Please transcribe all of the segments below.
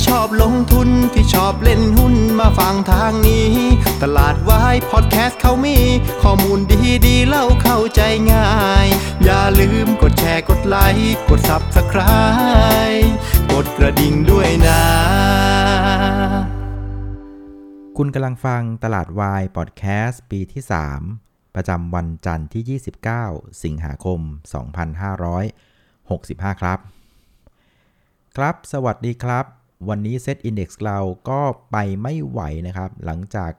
ที่ชอบลงทุนที่ชอบเล่นหุ้นมาฟังทางนี้ ตลาดวายพอดแคสต์เขามี ข้อมูลดีดีเล่าเข้าใจง่าย อย่าลืมกดแชร์กดไลค์กด Subscribe กดกระดิ่งด้วยนะ คุณกำลังฟังตลาดวายพอดแคสต์ปีที่ 3 ประจำวันจันทร์ที่ 29 สิงหาคม 2565 ครับ ครับ สวัสดีครับ วันนี้เซตอินดี x เราก็ไปไม่ไหวนะครับ หลังจาก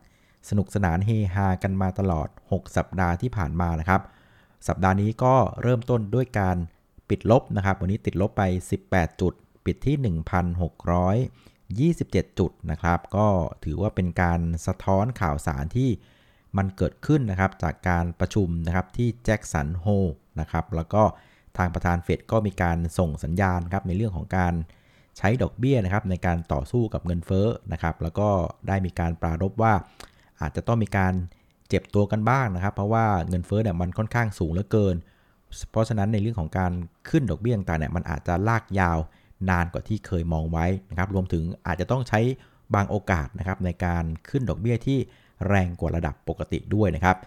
สนุกสนานเฮฮากันมาตลอด 6 สัปดาห์ที่ผ่านมานะครับ สัปดาห์นี้ก็เริ่มต้นด้วยการปิดลบนะครับ วันนี้ติดลบไป 18 จุด ปิดที่ 1,627 จุดนะครับ ก็ถือว่าเป็นการสะท้อนข่าวสารที่มันเกิดขึ้นนะครับจากการประชุมนะครับที่แจ็คสันโฮนะครับ แล้วก็ทางประธานเฟดก็มีการส่งสัญญาณครับในเรื่องของการ ใช้ดอกเบี้ยนะครับในการต่อสู้กับเงินเฟ้อนะครับ แล้วก็ได้มีการปรารบว่า อาจจะต้องมีการเจ็บตัวกันบ้างนะครับ เพราะว่าเงินเฟ้อเนี่ยมันค่อนข้างสูงเหลือเกิน เพราะฉะนั้นในเรื่องของการขึ้นดอกเบี้ยต่างเนี่ยมันอาจจะลากยาวนานกว่าที่เคยมองไว้นะครับ รวมถึงอาจจะต้องใช้บางโอกาสนะครับในการขึ้นดอกเบี้ยที่แรงกว่าระดับปกติด้วยนะครับ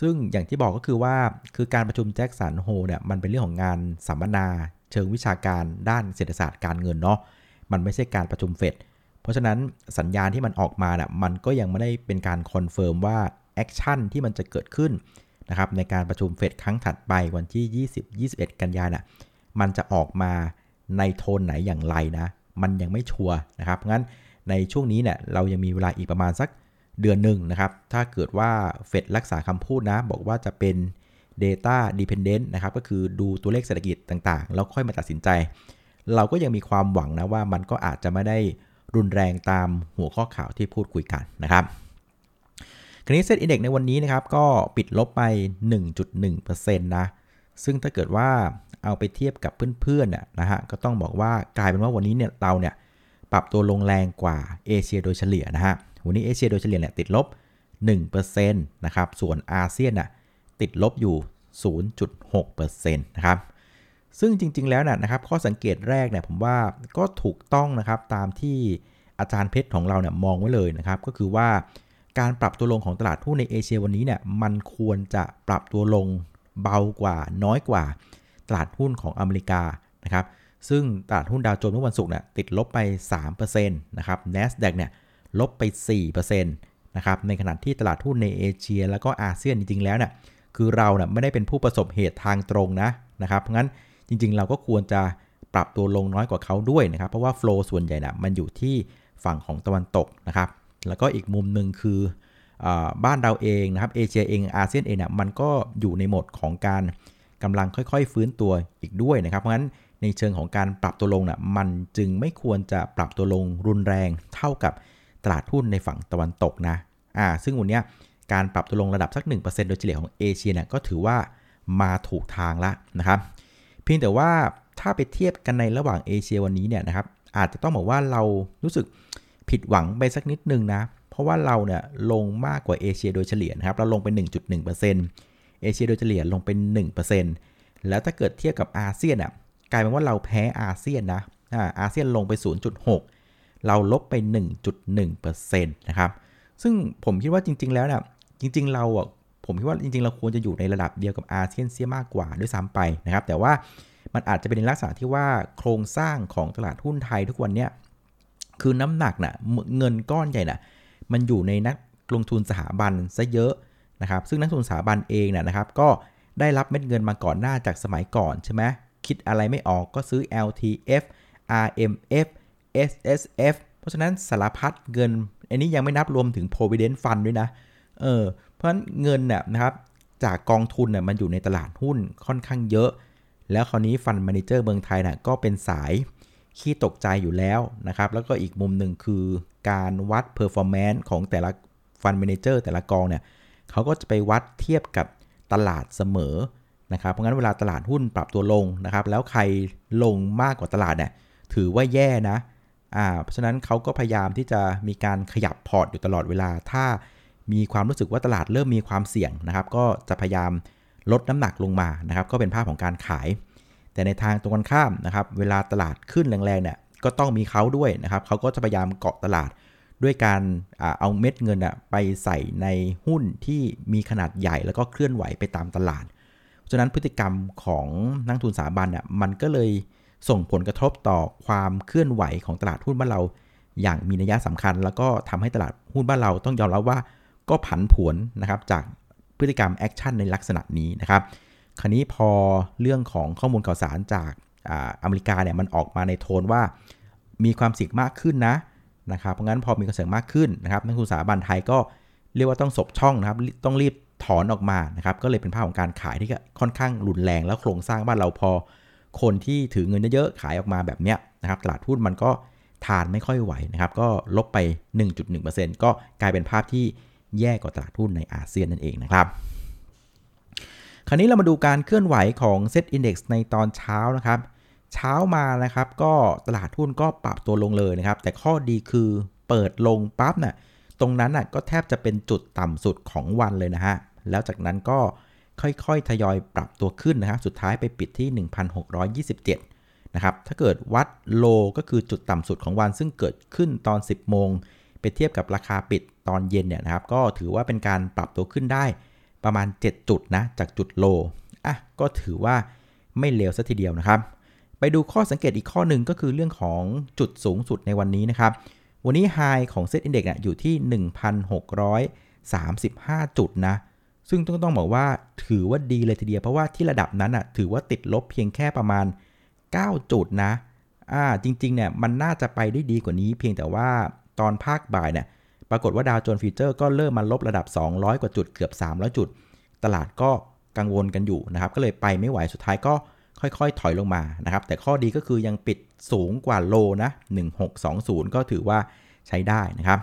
ซึ่งอย่างที่บอกก็คือว่าคือการประชุมแจ็คสันโฮลเนี่ยมันเป็นเรื่องของงานสัมมนา เชิงวิชาการด้านเศรษฐศาสตร์การเงินเนาะมันไม่ใช่การประชุมเฟดเพราะฉะนั้นสัญญาณที่มันออกมาเนี่ยมันก็ยังไม่ได้เป็นการ confirm ว่า action ที่มันจะเกิดขึ้นนะครับในการประชุมเฟดครั้งถัดไปวันที่ 20-21 กันยายนน่ะมันจะออกมาในโทนไหนอย่างไรนะ มันยังไม่ชัวร์นะครับงั้นในช่วงนี้เนี่ยเรายังมีเวลาอีกประมาณสักเดือนหนึ่งนะครับ ถ้าเกิดว่าเฟดรักษาคำพูดนะ บอกว่าจะเป็น Data Dependent นะครับก็คือดูตัวเลขเศรษฐกิจต่างๆ แล้วค่อยมาตัดสินใจ เราก็ยังมีความหวังนะว่ามันก็อาจจะไม่ได้รุนแรงตามหัวข้อข่าวที่พูดคุยกันนะครับคราวนี้เซ็ตอินเด็กในวันนี้นะครับก็ปิดลบไป 1.1%นะซึ่งถ้าเกิดว่าเอาไปเทียบกับเพื่อนๆนนะฮะก็ต้องบอกว่ากลายเป็นว่าวันนี้เนี่ยเราเนี่ยปรับตัวลงแรงกว่าเอเชียโดยเฉลี่ยนะฮะวันนี้เอเชียโดยเฉลี่ยเนี่ยติดลบ 1%นะครับส่วนอาเซียนน่ะ ติดลบอยู่ 0.6%นะครับซึ่งจริง ๆ แล้วนะครับข้อสังเกตแรกเนี่ยผมว่าก็ถูกต้องนะครับตามที่อาจารย์เพชรของเราเนี่ยมองไว้เลยนะครับ ก็คือว่าการปรับตัวลงของตลาดหุ้นในเอเชียวันนี้เนี่ยมันควรจะปรับตัวลงเบากว่าน้อยกว่าตลาดหุ้นของอเมริกานะครับซึ่งตลาดหุ้นดาวโจนส์เมื่อวันศุกร์เนี่ยติดลบไป 3%นะครับ NASDAQ เนี่ยลบไป 4%นะครับในขณะที่ตลาดหุ้นในเอเชีย แล้วก็อาเซียนจริงๆแล้วเนี่ย คือเราเนี่ยไม่ได้เป็นผู้ประสบเหตุทางตรงนะนะครับงั้นจริงๆ เราก็ควรจะปรับตัวลงน้อยกว่าเขาด้วยนะครับ เพราะว่าโฟล์ส่วนใหญ่น่ะมันอยู่ที่ฝั่งของตะวันตกนะครับ แล้วก็อีกมุมหนึ่งคืออบ้านเราเองนะครับเอเชียเองอาเซียนเองเนี่ยมันก็อยู่ในโหมดของการกำลังค่อยๆ ฟื้นตัวอีกด้วยนะครับ เพราะฉะนั้นในเชิงของการปรับตัวลงนะ่ะมันจึงไม่ควรจะปรับตัวลงรุนแรงเท่ากับตลาดหุ้นในฝั่งตะวันตกนะอ่าซึ่งวันนี้ การปรับตัวลงระดับสัก 1%โดยเฉลี่ยของเอเชียเนี่ยก็ถือว่ามาถูกทางละนะครับ เพียงแต่ว่าถ้าไปเทียบกันในระหว่างเอเชียวันนี้เนี่ยนะครับอาจจะต้องบอกว่าเรารู้สึกผิดหวังไปสักนิดนึงนะ เพราะว่าเราเนี่ยลงมากกว่าเอเชียโดยเฉลี่ยนะครับ เราลงไป 1.1%เอเชียโดยเฉลี่ยลงเป็น1%แล้วถ้าเกิดเทียบกับอาเซียนอะกลายเป็นว่าเราแพ้อาเซียนนะอาอาเซียนลงไป 0.6 เราลบไป 1.1%นะครับ ซึ่งผมคิดว่าจริง ๆ แล้วเนี่ย จริง ๆ เราอะผมคิดว่าจริง ๆ เราควรจะอยู่ในระดับเดียวกับอาเซียนเสียมากกว่าด้วยซ้ำไปนะครับ แต่ว่ามันอาจจะเป็นในลักษณะที่ว่าโครงสร้างของตลาดหุ้นไทยทุกวันเนี้ยคือน้ำหนักนะ่ะเงินก้อนใหญ่น่ะมันอยู่ในนักลงทุนสถาบันซะเยอะนะครับ ซึ่งนักลงทุนสถาบันเองนะนะครับ ก็ได้รับเม็ดเงินมาก่อนหน้าจากสมัยก่อนใช่ไหมคิดอะไรไม่ออกก็ซื้อ LTF RMF SSF เพราะฉะนั้นสารพัดเงิน อันนี้ยังไม่นับรวมถึง provident fund ด้วยนะ เออเพราะฉะนั้นเงินเนี่ยนะครับจากกองทุนเนี่ยมันอยู่ในตลาดหุ้นค่อนข้างเยอะ แล้วคราวนี้ fund manager เมืองไทยน่ะก็เป็นสายขี้ตกใจอยู่แล้วนะครับ แล้วก็อีกมุมหนึ่งคือการวัด performance ของแต่ละ fund manager แต่ละกองเนี่ยเขาก็จะไปวัดเทียบกับตลาดเสมอนะครับเพราะงั้นเวลาตลาดหุ้นปรับตัวลงนะครับ แล้วใครลงมากกว่าตลาดเนี่ยถือว่าแย่นะอ่าเพราะฉะนั้นเขาก็พยายามที่จะมีการขยับพอร์ตอยู่ตลอดเวลาถ้า มีความรู้สึกว่าตลาดเริ่มมีความเสี่ยงนะครับ ก็จะพยายามลดน้ำหนักลงมานะครับ ก็เป็นภาพของการขาย แต่ในทางตรงกันข้ามนะครับ เวลาตลาดขึ้นแรงๆเนี่ยก็ต้องมีเขาด้วยนะครับเขาก็จะพยายามเกาะตลาดด้วยการเอาเม็ดเงินไปใส่ในหุ้นที่มีขนาดใหญ่แล้วก็เคลื่อนไหวไปตามตลาดฉะนั้นพฤติกรรมของนักทุนสถาบันอะมันก็เลยส่งผลกระทบต่อความเคลื่อนไหวของตลาดหุ้นบ้านเรา อย่างมีนัยสำคัญ แล้วก็ทำให้ตลาดหุ้นบ้านเราต้องยอมรับว่า ก็ผันผวนนะครับจากพฤติกรรม action ในลักษณะนี้นะครับคราวนี้พอเรื่องของข้อมูลข่าวสารจากอาอเมริกาเนี่ยมันออกมาในโทนว่ามีความเสี่ยงมากขึ้นนะนะครับ เพราะงั้นพอมีความเสี่ยงมากขึ้นนะครับนักลงทุนสถาบันไทยก็เรียกว่าต้องสบช่องนะครับ ต้องรีบถอนออกมานะครับ ก็เลยเป็นภาพของการขายที่ค่อนข้างรุนแรง แล้วโครงสร้างบ้านเราพอ คนที่ถือเงินเยอะๆขายออกมาแบบเนี้ยนะครับ ตลาดหุ้นมันก็ทานไม่ค่อยไหวนะครับ ก็ลบไป 1.1%ก็กลายเป็นภาพที่ แย่กว่าตลาดหุ้นในอาเซียนนั่นเองนะครับ คราวนี้เรามาดูการเคลื่อนไหวของ Set Index ในตอนเช้านะครับ เช้ามานะครับก็ตลาดหุ้นก็ปรับตัวลงเลยนะครับ แต่ข้อดีคือเปิดลงปั๊บนะ่ะตรงนั้นน่ะก็แทบจะเป็นจุดต่ำสุดของวันเลยนะฮะ แล้วจากนั้นก็ค่อยๆ ทยอยปรับตัวขึ้นนะครับ สุดท้ายไปปิดที่ 1,627 นะครับ ถ้าเกิดวัดโลก็คือจุดต่ำสุดของวันซึ่งเกิดขึ้นตอน 10 โมง ไปเทียบกับราคาปิดตอนเย็นเนี่ยนะครับ ก็ถือว่าเป็นการปรับตัวขึ้นได้ประมาณ 7 จุดนะจากจุดโลอะก็ถือว่าไม่เลวซะทีเดียวนะครับ ไปดูข้อสังเกตอีกข้อหนึ่งก็คือเรื่องของจุดสูงสุดในวันนี้นะครับ วันนี้ไฮของ SET Index อยู่ที่ 1,635 จุดนะซึ่งต้องต้องบอกว่าถือว่าดีเลยทีเดียวเพราะว่าที่ระดับนั้นอะถือว่าติดลบเพียงแค่ประมาณ 9 จุดนะอ่าจริงๆเนี่ยมันน่าจะไปได้ดีกว่านี้ เพียงแต่ว่า ตอนภาคบ่ายเนี่ยปรากฏว่าดาวโจนส์ฟิวเจอร์ก็เริ่มมาลบระดับ 200 กว่าจุดเกือบ 300 จุด ตลาดก็กังวลกันอยู่นะครับ ก็เลยไปไม่ไหวสุดท้ายก็ค่อยๆ ถอยลงมานะครับ แต่ข้อดีก็คือยังปิดสูงกว่าโลนะ1620 ก็ถือว่าใช้ได้นะครับ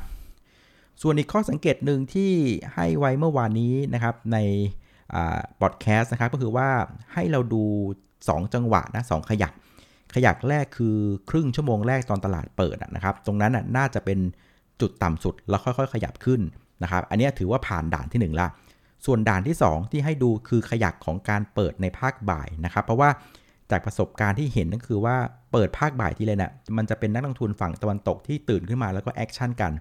ส่วนอีกข้อสังเกตหนึ่งที่ให้ไว้เมื่อวานนี้นะครับในบอดแคสต์นะครับก็คือว่าให้เราดู 2 จังหวะนะสขยัก ขยักแรกคือครึ่งชั่วโมงแรกตอนตลาดเปิดนะครับ ตรงนั้นน่าจะเป็นจุดต่ำสุดแล้วค่อยๆ ขยับขึ้นนะครับ อันนี้ถือว่าผ่านด่านที่ 1 ละ ส่วนด่านที่ 2 ที่ให้ดูคือขยักของการเปิดในภาคบ่ายนะครับ เพราะว่าจากประสบการณ์ที่เห็นนั่นคือว่าเปิดภาคบ่ายที่เลยเนี่ยมันจะเป็นนักลงทุนฝั่งตะวันตกที่ตื่นขึ้นมาแล้วก็ action กัน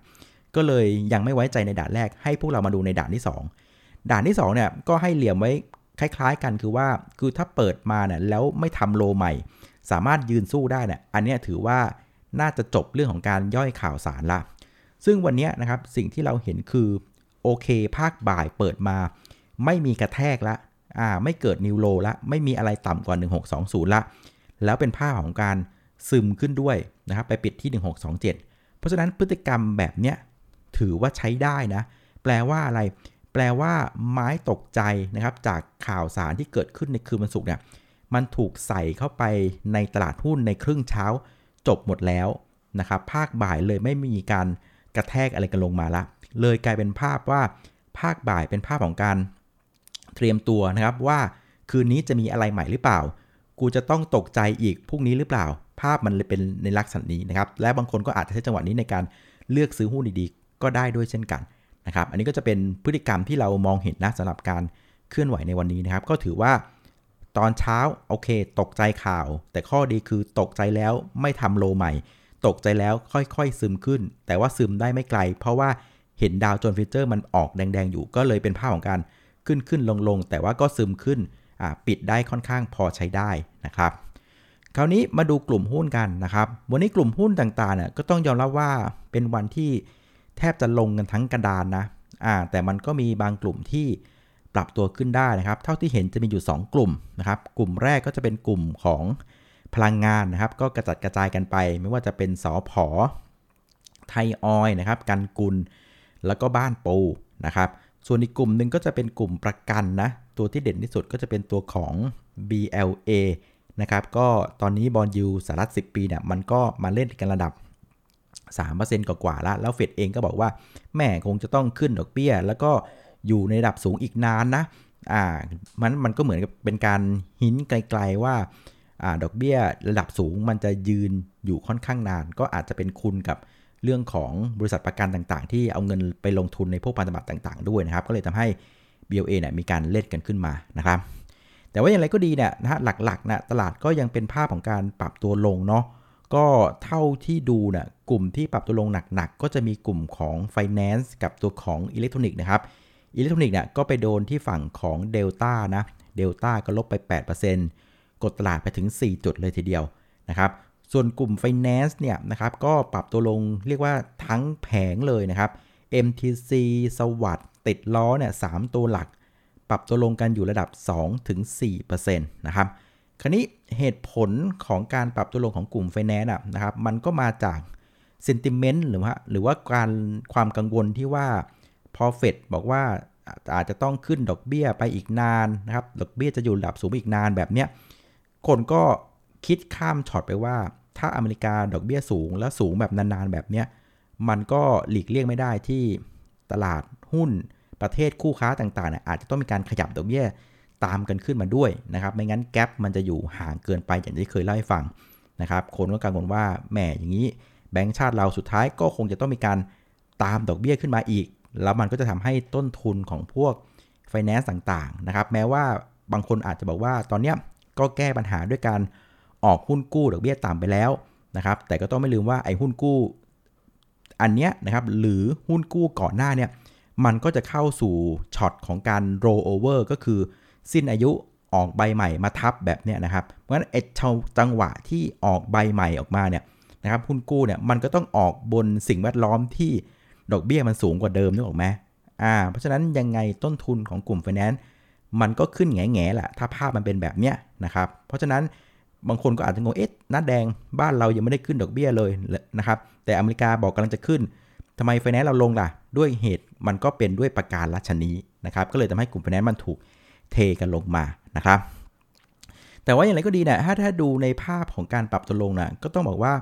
ก็เลยยังไม่ไว้ใจในด่านแรก ให้พวกเรามาดูในด่านที่ 2 ด่านที่2เนี่ยก็ให้เหลี่ยมไว้คล้าย ๆ กันคือว่าคือถ้าเปิดมาเนี่ยแล้วไม่ทำ low ใหม่ สามารถยืนสู้ได้เนี่ยอันนี้ถือว่าน่าจะจบเรื่องของการย่อยข่าวสารละ ซึ่งวันนี้นะครับสิ่งที่เราเห็นคือโอเค ภาคบ่ายเปิดมา ไม่มีกระแทกละอ่าไม่เกิดนิวโลละ ไม่มีอะไรต่ำกว่า 1620 ละ แล้วเป็นภาพของการซึมขึ้นด้วยนะครับไปปิดที่ 1627 เพราะฉะนั้นพฤติกรรมแบบเนี้ยถือว่าใช้ได้นะ แปลว่าอะไร แปลว่าไม้ตกใจนะครับจากข่าวสารที่เกิดขึ้นในคืนวันศุกร์เนี่ย มันถูกใส่เข้าไปในตลาดหุ้นในครึ่งเช้าจบหมดแล้วนะครับภาคบ่ายเลยไม่มีการกระแทกอะไรกันลงมาละ เลยกลายเป็นภาพว่าภาคบ่ายเป็นภาพของการเตรียมตัวนะครับว่าคืนนี้จะมีอะไรใหม่หรือเปล่า กูจะต้องตกใจอีกพรุ่งนี้หรือเปล่า ภาพมันเลยเป็นในลักษณะนี้นะครับ และบางคนก็อาจจะใช้จังหวะนี้ในการเลือกซื้อหุ้นดีๆ ก็ได้ด้วยเช่นกันนะครับ อันนี้ก็จะเป็นพฤติกรรมที่เรามองเห็นนะสำหรับการเคลื่อนไหวในวันนี้นะครับ ก็ถือว่า ตอนเช้าโอเค ตกใจข่าว แต่ข้อดีคือตกใจแล้วไม่ทำโลใหม่ ตกใจแล้วค่อยๆซึมขึ้น แต่ว่าซึมได้ไม่ไกล เพราะว่าเห็นดาวโจนฟิวเจอร์มันออกแดงๆอยู่ก็เลยเป็นภาพของการขึ้นขึ้นลงลงแต่ว่าก็ซึมขึ้นปิดได้ค่อนข้างพอใช้ได้นะครับ คราวนี้มาดูกลุ่มหุ้นกันนะครับ วันนี้กลุ่มหุ้นต่างๆเนี่ยก็ต้องยอมรับว่าเป็นวันที่แทบจะลงกันทั้งกระดานนะอ่าแต่มันก็มีบางกลุ่มที่ ปรับตัวขึ้นได้นะครับ เท่าที่เห็นจะมีอยู่ 2 กลุ่มนะครับ กลุ่มแรกก็จะเป็นกลุ่มของพลังงานนะครับ ก็กระจัดกระจายกันไป ไม่ว่าจะเป็นสอพอไทยออยนะครับ กันกุล แล้วก็บ้านปูนะครับ ส่วนอีกกลุ่มหนึ่งก็จะเป็นกลุ่มประกันนะ ตัวที่เด่นที่สุดก็จะเป็นตัวของ BLA นะครับ ก็ตอนนี้บอลยูสารัฐ10 ปีเนี่ย มันก็มาเล่นกันระดับ3%กว่าๆละแล้วเฟดเองก็บอกว่าแม่คงจะต้องขึ้นดอกเบี้ย แล้วก็ อยู่ในระดับสูงอีกนานนะอ่ามันมันก็เหมือนกับเป็นการหินไกลๆว่าอ่าดอกเบี้ยระดับสูงมันจะยืนอยู่ค่อนข้างนาน ก็อาจจะเป็นคุณกับเรื่องของบริษัทประกันต่างๆ ที่เอาเงินไปลงทุนในพวกพันธบัตรต่างๆ ด้วยนะครับ ก็เลยทำให้ BOA เนี่ยมีการเล่นกันขึ้นมานะครับ แต่ว่าอย่างไรก็ดีเนี่ยนะฮะหลักๆนะตลาดก็ยังเป็นภาพของการปรับตัวลงเนาะก็เท่าที่ดูนะ่ะกลุ่มที่ปรับตัวลงหนักๆก็จะมีกลุ่มของ Finance กับตัวของอิเล็กทรอนิกส์นะครับ อิเล็กทรอนิกส์เนี่ยก็ไปโดนที่ฝั่งของ Delta นะ Delta ก็ลบไป 8%กดตลาดไปถึง 4 จุดเลยทีเดียวนะครับส่วนกลุ่ม Finance เนี่ยนะครับก็ปรับตัวลงเรียกว่าทั้งแผงเลยนะครับ MTC สวัสด์ติดล้อเนี่ยสตัวหลัก ปรับตัวลงกันอยู่ระดับ 2-4%นะครับคราวนี้เหตุผลของการปรับตัวลงของกลุ่มไฟแนนซ์นะครับมันก็มาจากเซนติเมนต์หรือว่าหรือว่าการความกังวลที่ว่า พอเฟดบอกว่าอาจจะต้องขึ้นดอกเบี้ยไปอีกนานนะครับ ดอกเบี้ยจะอยู่ระดับสูงอีกนานแบบเนี้ย คนก็คิดข้ามช็อตไปว่า ถ้าอเมริกาดอกเบี้ยสูงและสูงแบบนานๆแบบเนี้ย มันก็หลีกเลี่ยงไม่ได้ที่ตลาดหุ้นประเทศคู่ค้าต่างๆเนี่ยอาจจะต้องมีการขยับดอกเบี้ยตามกันขึ้นมาด้วยนะครับ ไม่งั้นแกลบมันจะอยู่ห่างเกินไปอย่างที่เคยเล่าให้ฟังนะครับ คนก็กังวลว่าแหมอย่างนี้แบงก์ชาติเราสุดท้ายก็คงจะต้องมีการตามดอกเบี้ยขึ้นมาอีกแล้วมันก็จะทำให้ต้นทุนของพวกไฟแนนซ์ต่างๆ นะครับ แม้ว่าบางคนอาจจะบอกว่าตอนนี้ก็แก้ปัญหาด้วยการออกหุ้นกู้ดอกเบี้ยต่ำไปแล้วนะครับ แต่ก็ต้องไม่ลืมว่าไอ้หุ้นกู้ อันเนี้ยนะครับ หรือหุ้นกู้ก่อนหน้าเนี่ย มันก็จะเข้าสู่ช็อตของการ roll over ก็คือสิ้นอายุออกใบใหม่มาทับแบบเนี้ยนะครับ เพราะฉะนั้นไอ้จังหวะที่ออกใบใหม่ออกมาเนี่ยนะครับ หุ้นกู้เนี่ยมันก็ต้องออกบนสิ่งแวดล้อมที่ ดอกเบี้ยมันสูงกว่าเดิมนึกออกไหมอ่า เพราะฉะนั้นยังไงต้นทุนของกลุ่มไฟแนนซ์มันก็ขึ้นแง่แง่แหละถ้าภาพมันเป็นแบบเนี้ยนะครับ เพราะฉะนั้นบางคนก็อาจจะงงเอ๊ะน้าแดงบ้านเรายังไม่ได้ขึ้นดอกเบี้ยเลยนะครับ แต่อเมริกาบอกกำลังจะขึ้นทำไมไฟแนนซ์เราลงล่ะ ด้วยเหตุมันก็เป็นด้วยประการฉะนี้นะครับ ก็เลยทำให้กลุ่มไฟแนนซ์มันถูกเทกันลงมานะครับ แต่ว่าอย่างไรก็ดีนะถ้าถ้าดูในภาพของการปรับตัวลงนะก็ต้องบอกว่า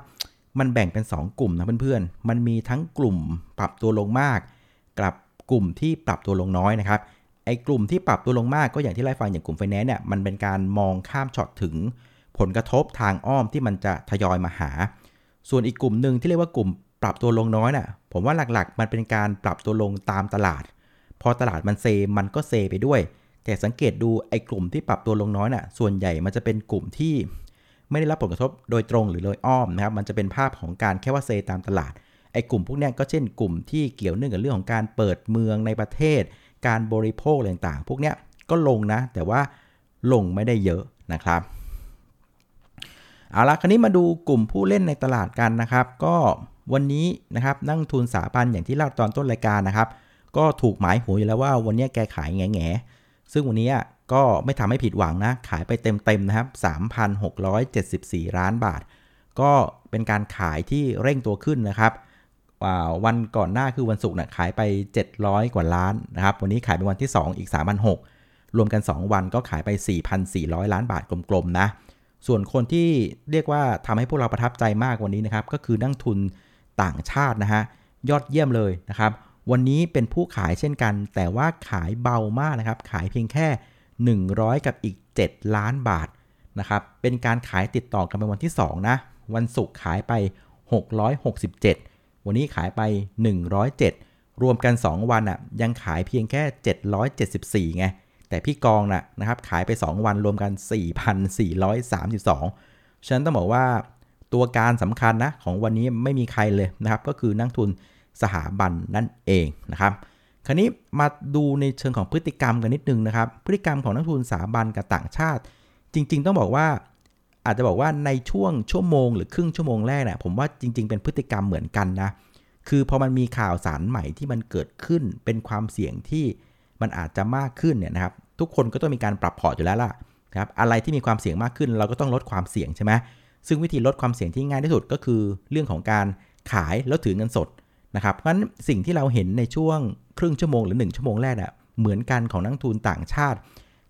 มันแบ่งเป็น 2 กลุ่มนะเพื่อนๆ มันมีทั้งกลุ่มปรับตัวลงมาก กับกลุ่มที่ปรับตัวลงน้อยนะครับ ไอ้กลุ่มที่ปรับตัวลงมากก็อย่างที่ไล่ฟังอย่างกลุ่มไฟแนนซ์เนี่ย มันเป็นการมองข้ามช็อตถึงผลกระทบทางอ้อมที่มันจะทยอยมาหา ส่วนอีกกลุ่มหนึ่งที่เรียกว่ากลุ่มปรับตัวลงน้อยน่ะ ผมว่าหลักๆ มันเป็นการปรับตัวลงตามตลาด พอตลาดมันเซมันก็เซไปด้วย แต่สังเกตดูไอ้กลุ่มที่ปรับตัวลงน้อยน่ะ ส่วนใหญ่มันจะเป็นกลุ่มที่ ไม่ได้รับผลกระทบโดยตรงหรือโดยอ้อมนะครับ มันจะเป็นภาพของการแค่ว่าเซตามตลาด ไอ้กลุ่มพวกนี้ก็เช่นกลุ่มที่เกี่ยวเนื่องกับเรื่องของการเปิดเมืองในประเทศ การบริโภคต่างๆ พวกนี้ก็ลงนะ แต่ว่าลงไม่ได้เยอะนะครับ เอาละคราวนี้มาดูกลุ่มผู้เล่นในตลาดกันนะครับ ก็วันนี้นะครับนั่งทุนสาพันอย่างที่เล่าตอนต้นรายการนะครับ ก็ถูกหมายหัวอยู่แล้วว่าวันนี้แกขายแง่แง่ซึ่งวันนี้ ก็ไม่ทำให้ผิดหวังนะ ขายไปเต็มๆนะครับ 3,674 ล้านบาท ก็เป็นการขายที่เร่งตัวขึ้นนะครับ วันก่อนหน้าคือวันศุกร์นะขายไป 700 กว่าล้านนะครับ วันนี้ขายเป็นวันที่ 2 อีก 3,600 รวมกัน 2 วันก็ขายไป 4,400 ล้านบาทกลมๆนะ ส่วนคนที่เรียกว่าทำให้พวกเราประทับใจมากวันนี้นะครับ ก็คือนักทุนต่างชาตินะฮะ ยอดเยี่ยมเลยนะครับ วันนี้เป็นผู้ขายเช่นกัน แต่ว่าขายเบามากนะครับ ขายเพียงแค่ 100 กับอีก 7 ล้านบาทนะครับ เป็นการขายติดต่อกันเป็นวันที่ 2 นะ วันศุกร์ขายไป 667 วันนี้ขายไป 107 รวมกัน 2 วันอะยังขายเพียงแค่ 774 ไง แต่พี่กองนะนะครับขายไป 2 วันรวมกัน 4,432 ฉะนั้นต้องบอกว่าตัวการสำคัญนะของวันนี้ไม่มีใครเลยนะครับ ก็คือนักทุนสถาบันนั่นเองนะครับ คราวนี้มาดูในเชิงของพฤติกรรมกันนิดนึงนะครับ พฤติกรรมของนักทุนสถาบันกับต่างชาติ จริง ๆ ต้องบอกว่าอาจจะบอกว่าในช่วงชั่วโมงหรือครึ่งชั่วโมงแรกเนี่ยผมว่าจริง ๆ เป็นพฤติกรรมเหมือนกันนะคือพอมันมีข่าวสารใหม่ที่มันเกิดขึ้นเป็นความเสี่ยงที่มันอาจจะมากขึ้นเนี่ยนะครับ ทุกคนก็ต้องมีการปรับพอร์ตอยู่แล้วล่ะครับอะไรที่มีความเสี่ยงมากขึ้น เราก็ต้องลดความเสี่ยงใช่ไหมซึ่งวิธีลดความเสี่ยงที่ง่ายที่สุดก็คือ เรื่องของการขายแล้วถือเงินสด นะครับเพราะฉะนั้นสิ่งที่เราเห็นในช่วงครึ่งชั่วโมงหรือ 1 ชั่วโมงแรกน่ะเหมือนกันของนักทุนต่างชาติ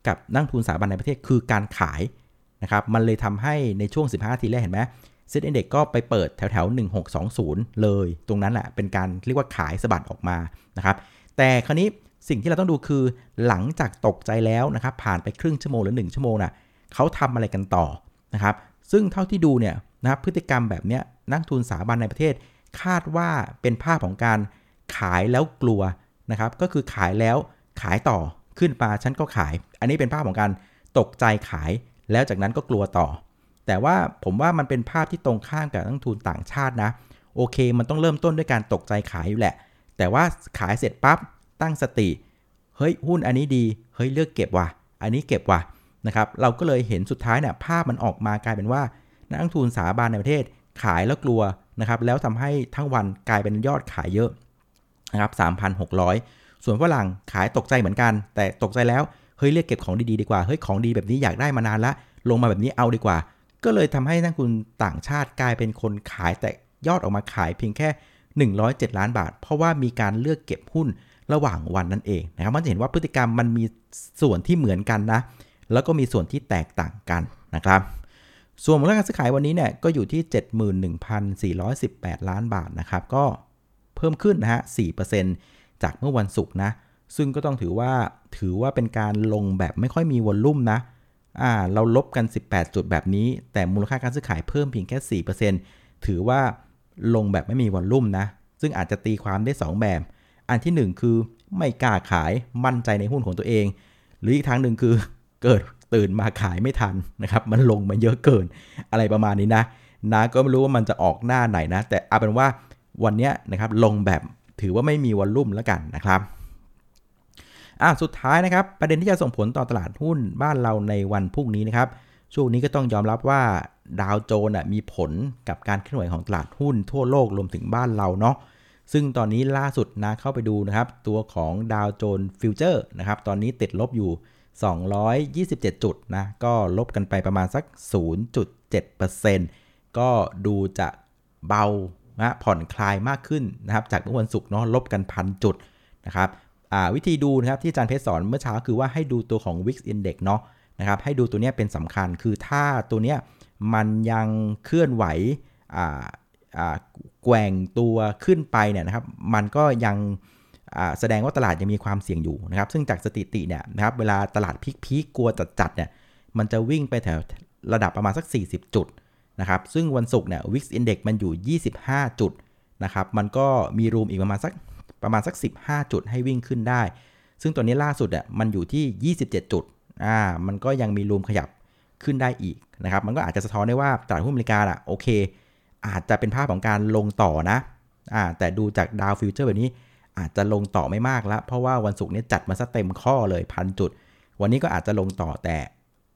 กับนักทุนสถาบันในประเทศคือการขายนะครับมันเลยทำให้ในช่วง 15 ทีแรกเห็นไหมเซ็ตอินเด็กก็ไปเปิดแถวแถว1620 เลย ตรงนั้นแหละเป็นการเรียกว่าขายสะบัดออกมานะครับแต่คราวนี้สิ่งที่เราต้องดูคือหลังจากตกใจแล้วนะครับผ่านไปครึ่งชั่วโมงหรือ 1 ชั่วโมงนะ่ะเขาทำอะไรกันต่อนะครับซึ่งเท่าที่ดูเนี่ยนะครับพฤติกรรมแบบเนี้ยนักทุนสถาบันในประเทศ คาดว่าเป็นภาพของการขายแล้วกลัวนะครับ ก็คือขายแล้วขายต่อขึ้นมาฉันก็ขาย อันนี้เป็นภาพของการตกใจขายแล้วจากนั้นก็กลัวต่อ แต่ว่าผมว่ามันเป็นภาพที่ตรงข้ามกับนักทุนต่างชาตินะ โอเค มันต้องเริ่มต้นด้วยการตกใจขายอยู่แหละ แต่ว่าขายเสร็จปั๊บตั้งสติ เฮ้ยหุ้นอันนี้ดี เฮ้ยเลือกเก็บว่ะ อันนี้เก็บว่ะนะครับ เราก็เลยเห็นสุดท้ายเนี่ยภาพมันออกมากลายเป็นว่านักทุนสถาบันในประเทศขายแล้วกลัว นะครับแล้วทำให้ทั้งวันกลายเป็นยอดขายเยอะนะครับ3,600 ส่วนฝรั่งขายตกใจเหมือนกัน แต่ตกใจแล้วเฮ้ยเรียกเก็บของดีๆดีกว่าเฮ้ยของดีแบบนี้อยากได้มานานละลงมาแบบนี้เอาดีกว่า ก็เลยทำให้นักทุนต่างชาติกลายเป็นคนขายแต่ยอดออกมาขายเพียงแค่ 107 ล้านบาท เพราะว่ามีการเลือกเก็บหุ้นระหว่างวันนั่นเองนะครับมันจะเห็นว่าพฤติกรรมมันมีส่วนที่เหมือนกันนะ แล้วก็มีส่วนที่แตกต่างกันนะครับ ส่วนมูลค่าการซื้อขายวันนี้เนี่ยก็อยู่ที่ 71,418 ล้านบาทนะครับ ก็เพิ่มขึ้นนะฮะ 4%จากเมื่อวันศุกร์นะ ซึ่งก็ต้องถือว่าถือว่าเป็นการลงแบบไม่ค่อยมีวอลลุ่มนะ อ่า เราลบกัน 18 จุดแบบนี้ แต่มูลค่าการซื้อขายเพิ่มเพียงแค่ 4%ถือว่าลงแบบไม่มีวอลลุ่มนะ ซึ่งอาจจะตีความได้ 2 แบบ อันที่ 1 คือไม่กล้าขายมั่นใจในหุ้นของตัวเอง หรืออีกทางหนึ่งคือเกิด ตื่นมาขายไม่ทันนะครับ มันลงมาเยอะเกินอะไรประมาณนี้นะนะก็ไม่รู้ว่ามันจะออกหน้าไหนนะ แต่เอาเป็นว่าวันนี้นะครับลงแบบถือว่าไม่มีวอลลุ่มแล้วกันนะครับอะสุดท้ายนะครับ ประเด็นที่จะส่งผลต่อตลาดหุ้นบ้านเราในวันพรุ่งนี้นะครับ ช่วงนี้ก็ต้องยอมรับว่าดาวโจนส์มีผลกับการเคลื่อนไหวของตลาดหุ้นทั่วโลกรวมถึงบ้านเราเนาะซึ่งตอนนี้ล่าสุดนะเข้าไปดูนะครับ ตัวของดาวโจนส์ฟิวเจอร์นะครับ ตอนนี้ติดลบอยู่ 227 จุดนะ ก็ลบกันไปประมาณสัก 0.7%ก็ดูจะเบานะผ่อนคลายมากขึ้นนะครับ จากเมื่อวันศุกร์เนาะลบกันพันจุดนะครับวิธีดูนะครับที่อาจารย์เพชรสอนเมื่อเช้าคือว่าให้ดูตัวของ VIX Index เนาะนะครับให้ดูตัวนี้เป็นสำคัญคือถ้าตัวเนี้ยมันยังเคลื่อนไหวแกว่งตัวขึ้นไปเนี่ยนะครับ มันก็ยัง แสดงว่าตลาดยังมีความเสี่ยงอยู่นะครับ ซึ่งจากสถิติเนี่ยนะครับเวลาตลาดพีคๆกลัวจัดๆเนี่ยมันจะวิ่งไปแถวระดับประมาณสัก 40 จุดนะครับ ซึ่งวันศุกร์เนี่ย Wix Index มันอยู่ 25 จุดนะครับ มันก็มีรูมอีกประมาณสักประมาณสัก 15 จุดให้วิ่งขึ้นได้ ซึ่งตัวนี้ล่าสุดอะมันอยู่ที่ 27 จุดอ่ามันก็ยังมีรูมขยับขึ้นได้อีกนะครับ มันก็อาจจะสะท้อนได้ว่าตลาดหุ้นอเมริกาอะโอเค อาจจะเป็นภาพของการลงต่อนะอ่าแต่ดูจากดาวฟิวเจอร์แบบนี้ อาจจะลงต่อไม่มากล้วเพราะว่าวันศุกร์นี้จัดมาซะเต็มข้อเลยพันจุด วันนี้ก็อาจจะลงต่อแต่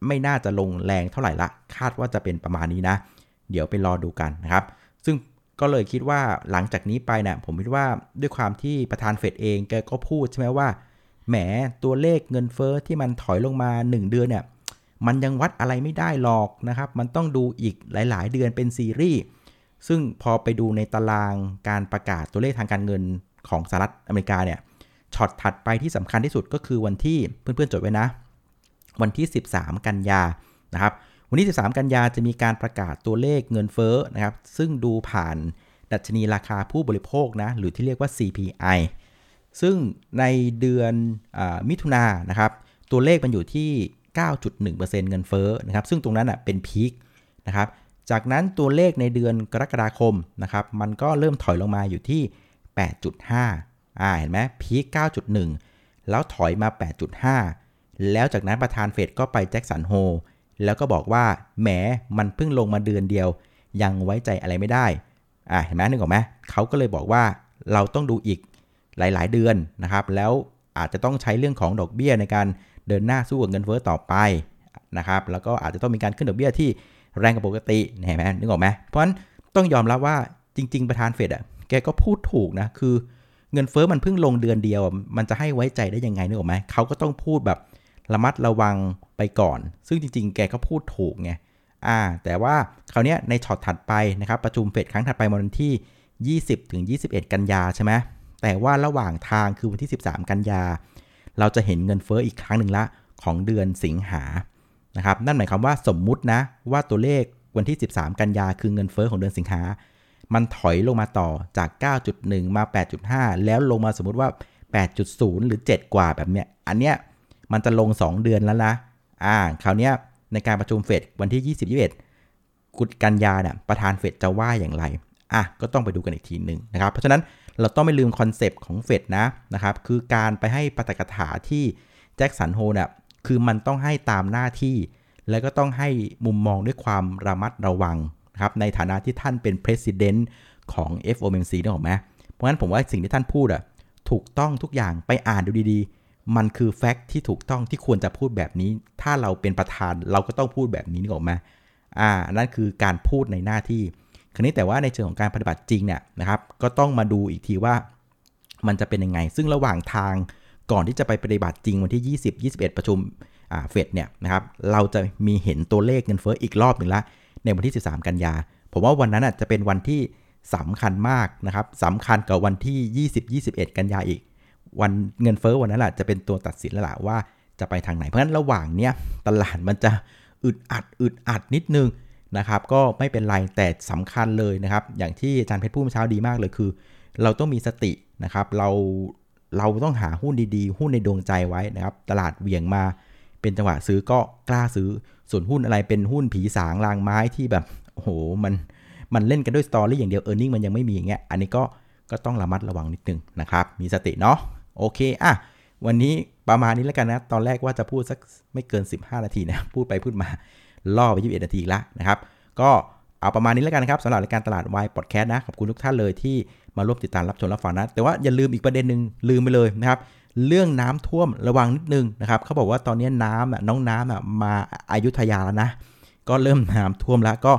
ไม่น่าจะลงแรงเท่าไหร่ละ คาดว่าจะเป็นประมาณนี้นะ เดี๋ยวไปรอดูกันนะครับ ซึ่งก็เลยคิดว่าหลังจากนี้ไปเนะี่ยผมคิดว่าด้วยความที่ประธานเฟดเองแกก็พูดใช่ไหมว่าแหมตัวเลขเงินเฟอ้อที่มันถอยลงมา 1 เดือนเนี่ยมันยังวัดอะไรไม่ได้หรอกนะครับ มันต้องดูอีกหลาย ๆ เดือนเป็นซีรีส์ซึ่งพอไปดูในตารางการประกาศตัวเลขทางการเงิน ของสหรัฐอเมริกาเนี่ยช็อตถัดไปที่สำคัญที่สุดก็คือวันที่เพื่อนๆจดไว้นะ วันที่ 13 กันยานะครับวันที่ 13 กันยาจะมีการประกาศตัวเลขเงินเฟ้อนะครับ ซึ่งดูผ่านดัชนีราคาผู้บริโภคนะหรือที่เรียกว่า CPI ซึ่งในเดือนอมิถุนายนนะครับ ตัวเลขมันอยู่ที่ 9.1%เงินเฟ้อนะครับ ซึ่งตรงนั้นอะเป็นพีคนะครับ จากนั้นตัวเลขในเดือนกรกฎาคมนะครับ มันก็เริ่มถอยลงมาอยู่ที่ 8.5 อ่า เห็นไหมพีค9.1 แล้วถอยมา 8.5 แล้วจากนั้นประธานเฟดก็ไปแจ็คสันโฮ แล้วก็บอกว่า แหม มันเพิ่งลงมาเดือนเดียว ยังไว้ใจอะไรไม่ได้ อ่า เห็นไหมนึกออกไหมเขาก็เลยบอกว่าเราต้องดูอีกหลาย ๆ เดือนนะครับ แล้วอาจจะต้องใช้เรื่องของดอกเบี้ยในการเดินหน้าสู้กับเงินเฟ้อต่อไปนะครับ แล้วก็อาจจะต้องมีการขึ้นดอกเบี้ยที่แรงกว่าปกติเห็นไหมนึกออกไหมเพราะฉะนั้นต้องยอมรับว่าจริง ๆ ประธานเฟดอะ แกก็พูดถูกนะ คือเงินเฟ้อมันเพิ่งลงเดือนเดียว มันจะให้ไว้ใจได้ยังไงนึกออกไหมเขาก็ต้องพูดแบบระมัดระวังไปก่อน ซึ่งจริง ๆ แกก็พูดถูกไงอ่า แต่ว่าคราวนี้ในช็อตถัดไปนะครับประชุมเฟดครั้งถัดไปวันที่ 20ถึง21 กันยาใช่ไหมแต่ว่าระหว่างทางคือวันที่ 13 กันยา เราจะเห็นเงินเฟ้ออีกครั้งหนึ่งละของเดือนสิงหานะครับนั่นหมายความว่าสมมุตินะว่าตัวเลขวันที่ 13 กันยาคือเงินเฟ้อของเดือนสิงหา มันถอยลงมาต่อจาก 9.1 มา 8.5 แล้วลงมาสมมุติว่า 8.0 หรือ 7 กว่าแบบเนี้ย อันเนี้ยมันจะลง 2 เดือนแล้วนะ อ่า คราวเนี้ยในการประชุมเฟดวันที่ 20 21 กุดกันยาเนี่ยประธานเฟดจะว่าอย่างไร อะ ก็ต้องไปดูกันอีกทีหนึ่งนะครับ เพราะฉะนั้นเราต้องไม่ลืม concept ของเฟดนะนะครับ คือการไปให้ปาฐกถาที่แจ็คสันโฮลเนี่ยคือมันต้องให้ตามหน้าที่ แล้วก็ต้องให้มุมมองด้วยความระมัดระวัง ครับในฐานะที่ท่านเป็น president ของ FOMC นึกออกไหมเพราะฉะนั้นผมว่าสิ่งที่ท่านพูดอะถูกต้องทุกอย่างไปอ่านดูดีๆ มันคือแฟกต์ที่ถูกต้องที่ควรจะพูดแบบนี้ ถ้าเราเป็นประธานเราก็ต้องพูดแบบนี้นึกออกไหมอ่านั่นคือการพูดในหน้าที่คราวนี้แต่ว่าในเชิงของการปฏิบัติจริงเนี่ยนะครับก็ต้องมาดูอีกทีว่ามันจะเป็นยังไง ซึ่งระหว่างทางก่อนที่จะไปปฏิบัติจริงวันที่ 20 21 ประชุมเฟดเนี่ยนะครับเราจะมีเห็นตัวเลขเงินเฟ้ออีกรอบหนึ่งละ ในวันที่ 13 กันยา ผมว่าวันนั้นจะเป็นวันที่สำคัญมากนะครับสำคัญกับวันที่ 20 21 กันยาอีก วันเงินเฟ้อวันนั้นแหละจะเป็นตัวตัดสินแล้วล่ะว่าจะไปทางไหน เพราะฉะนั้นระหว่างเนี้ยตลาดมันจะอึดอัดอึดอัดนิดนึงนะครับ ก็ไม่เป็นไรแต่สำคัญเลยนะครับ อย่างที่อาจารย์เพชรพูดเมื่อเช้าดีมากเลยคือ เราต้องมีสตินะครับ เราเราต้องหาหุ้นดีๆ หุ้นในดวงใจไว้นะครับ ตลาดเวียงมา เป็นจังหวะซื้อก็กล้าซื้อ ส่วนหุ้นอะไรเป็นหุ้นผีสางรางไม้ที่แบบโอ้โหมันมันเล่นกันด้วยสตอรี่อย่างเดียวเออร์เน็งมันยังไม่มีอย่างเงี้ยอันนี้ก็ก็ต้องระมัดระวังนิดนึงนะครับ มีสติเนาะโอเคอะวันนี้ประมาณนี้แล้วกันนะ ตอนแรกว่าจะพูดสักไม่เกิน 15 นาทีนะ พูดไปพูดมาล่อไป 21 นาทีละนะครับ ก็เอาประมาณนี้แล้วกันนะครับสำหรับรายการตลาดวายพอดแคสต์นะ ขอบคุณทุกท่านเลยที่มาร่วมติดตามรับชมรับฟังนะ แต่ว่าอย่าลืมอีกประเด็นหนึ่งลืมไปเลยนะครับ เรื่องน้ำท่วมระวังนิดนึงนะครับเขาบอกว่าตอนนี้น้ำอะน้องน้ำอะมาอายุทยาแล้วนะ ก็เริ่มน้ำท่วมแล้วก็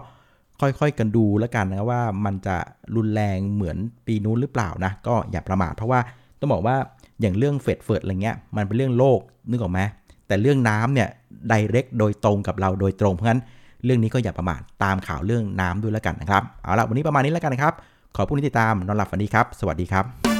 ค่อยๆกันดูแล้วกันนะว่ามันจะรุนแรงเหมือนปีนู้นหรือเปล่านะก็อย่าประมาทเพราะว่าต้องบอกว่าอย่างเรื่องเฟดเฟิดอะไรเงี้ยมันเป็นเรื่องโลกนึกออกไหมแต่เรื่องน้ำเนี่ยไดเรกโดยตรงกับเราโดยตรงเพราะฉะนั้นเรื่องนี้ก็อย่าประมาทตามข่าวเรื่องน้ำด้วยแล้วกันนะครับเอาละวันนี้ประมาณนี้แล้วกันนะครับ ขอผู้นี้ติดตามนอนหลับฝันดีครับ สวัสดีครับ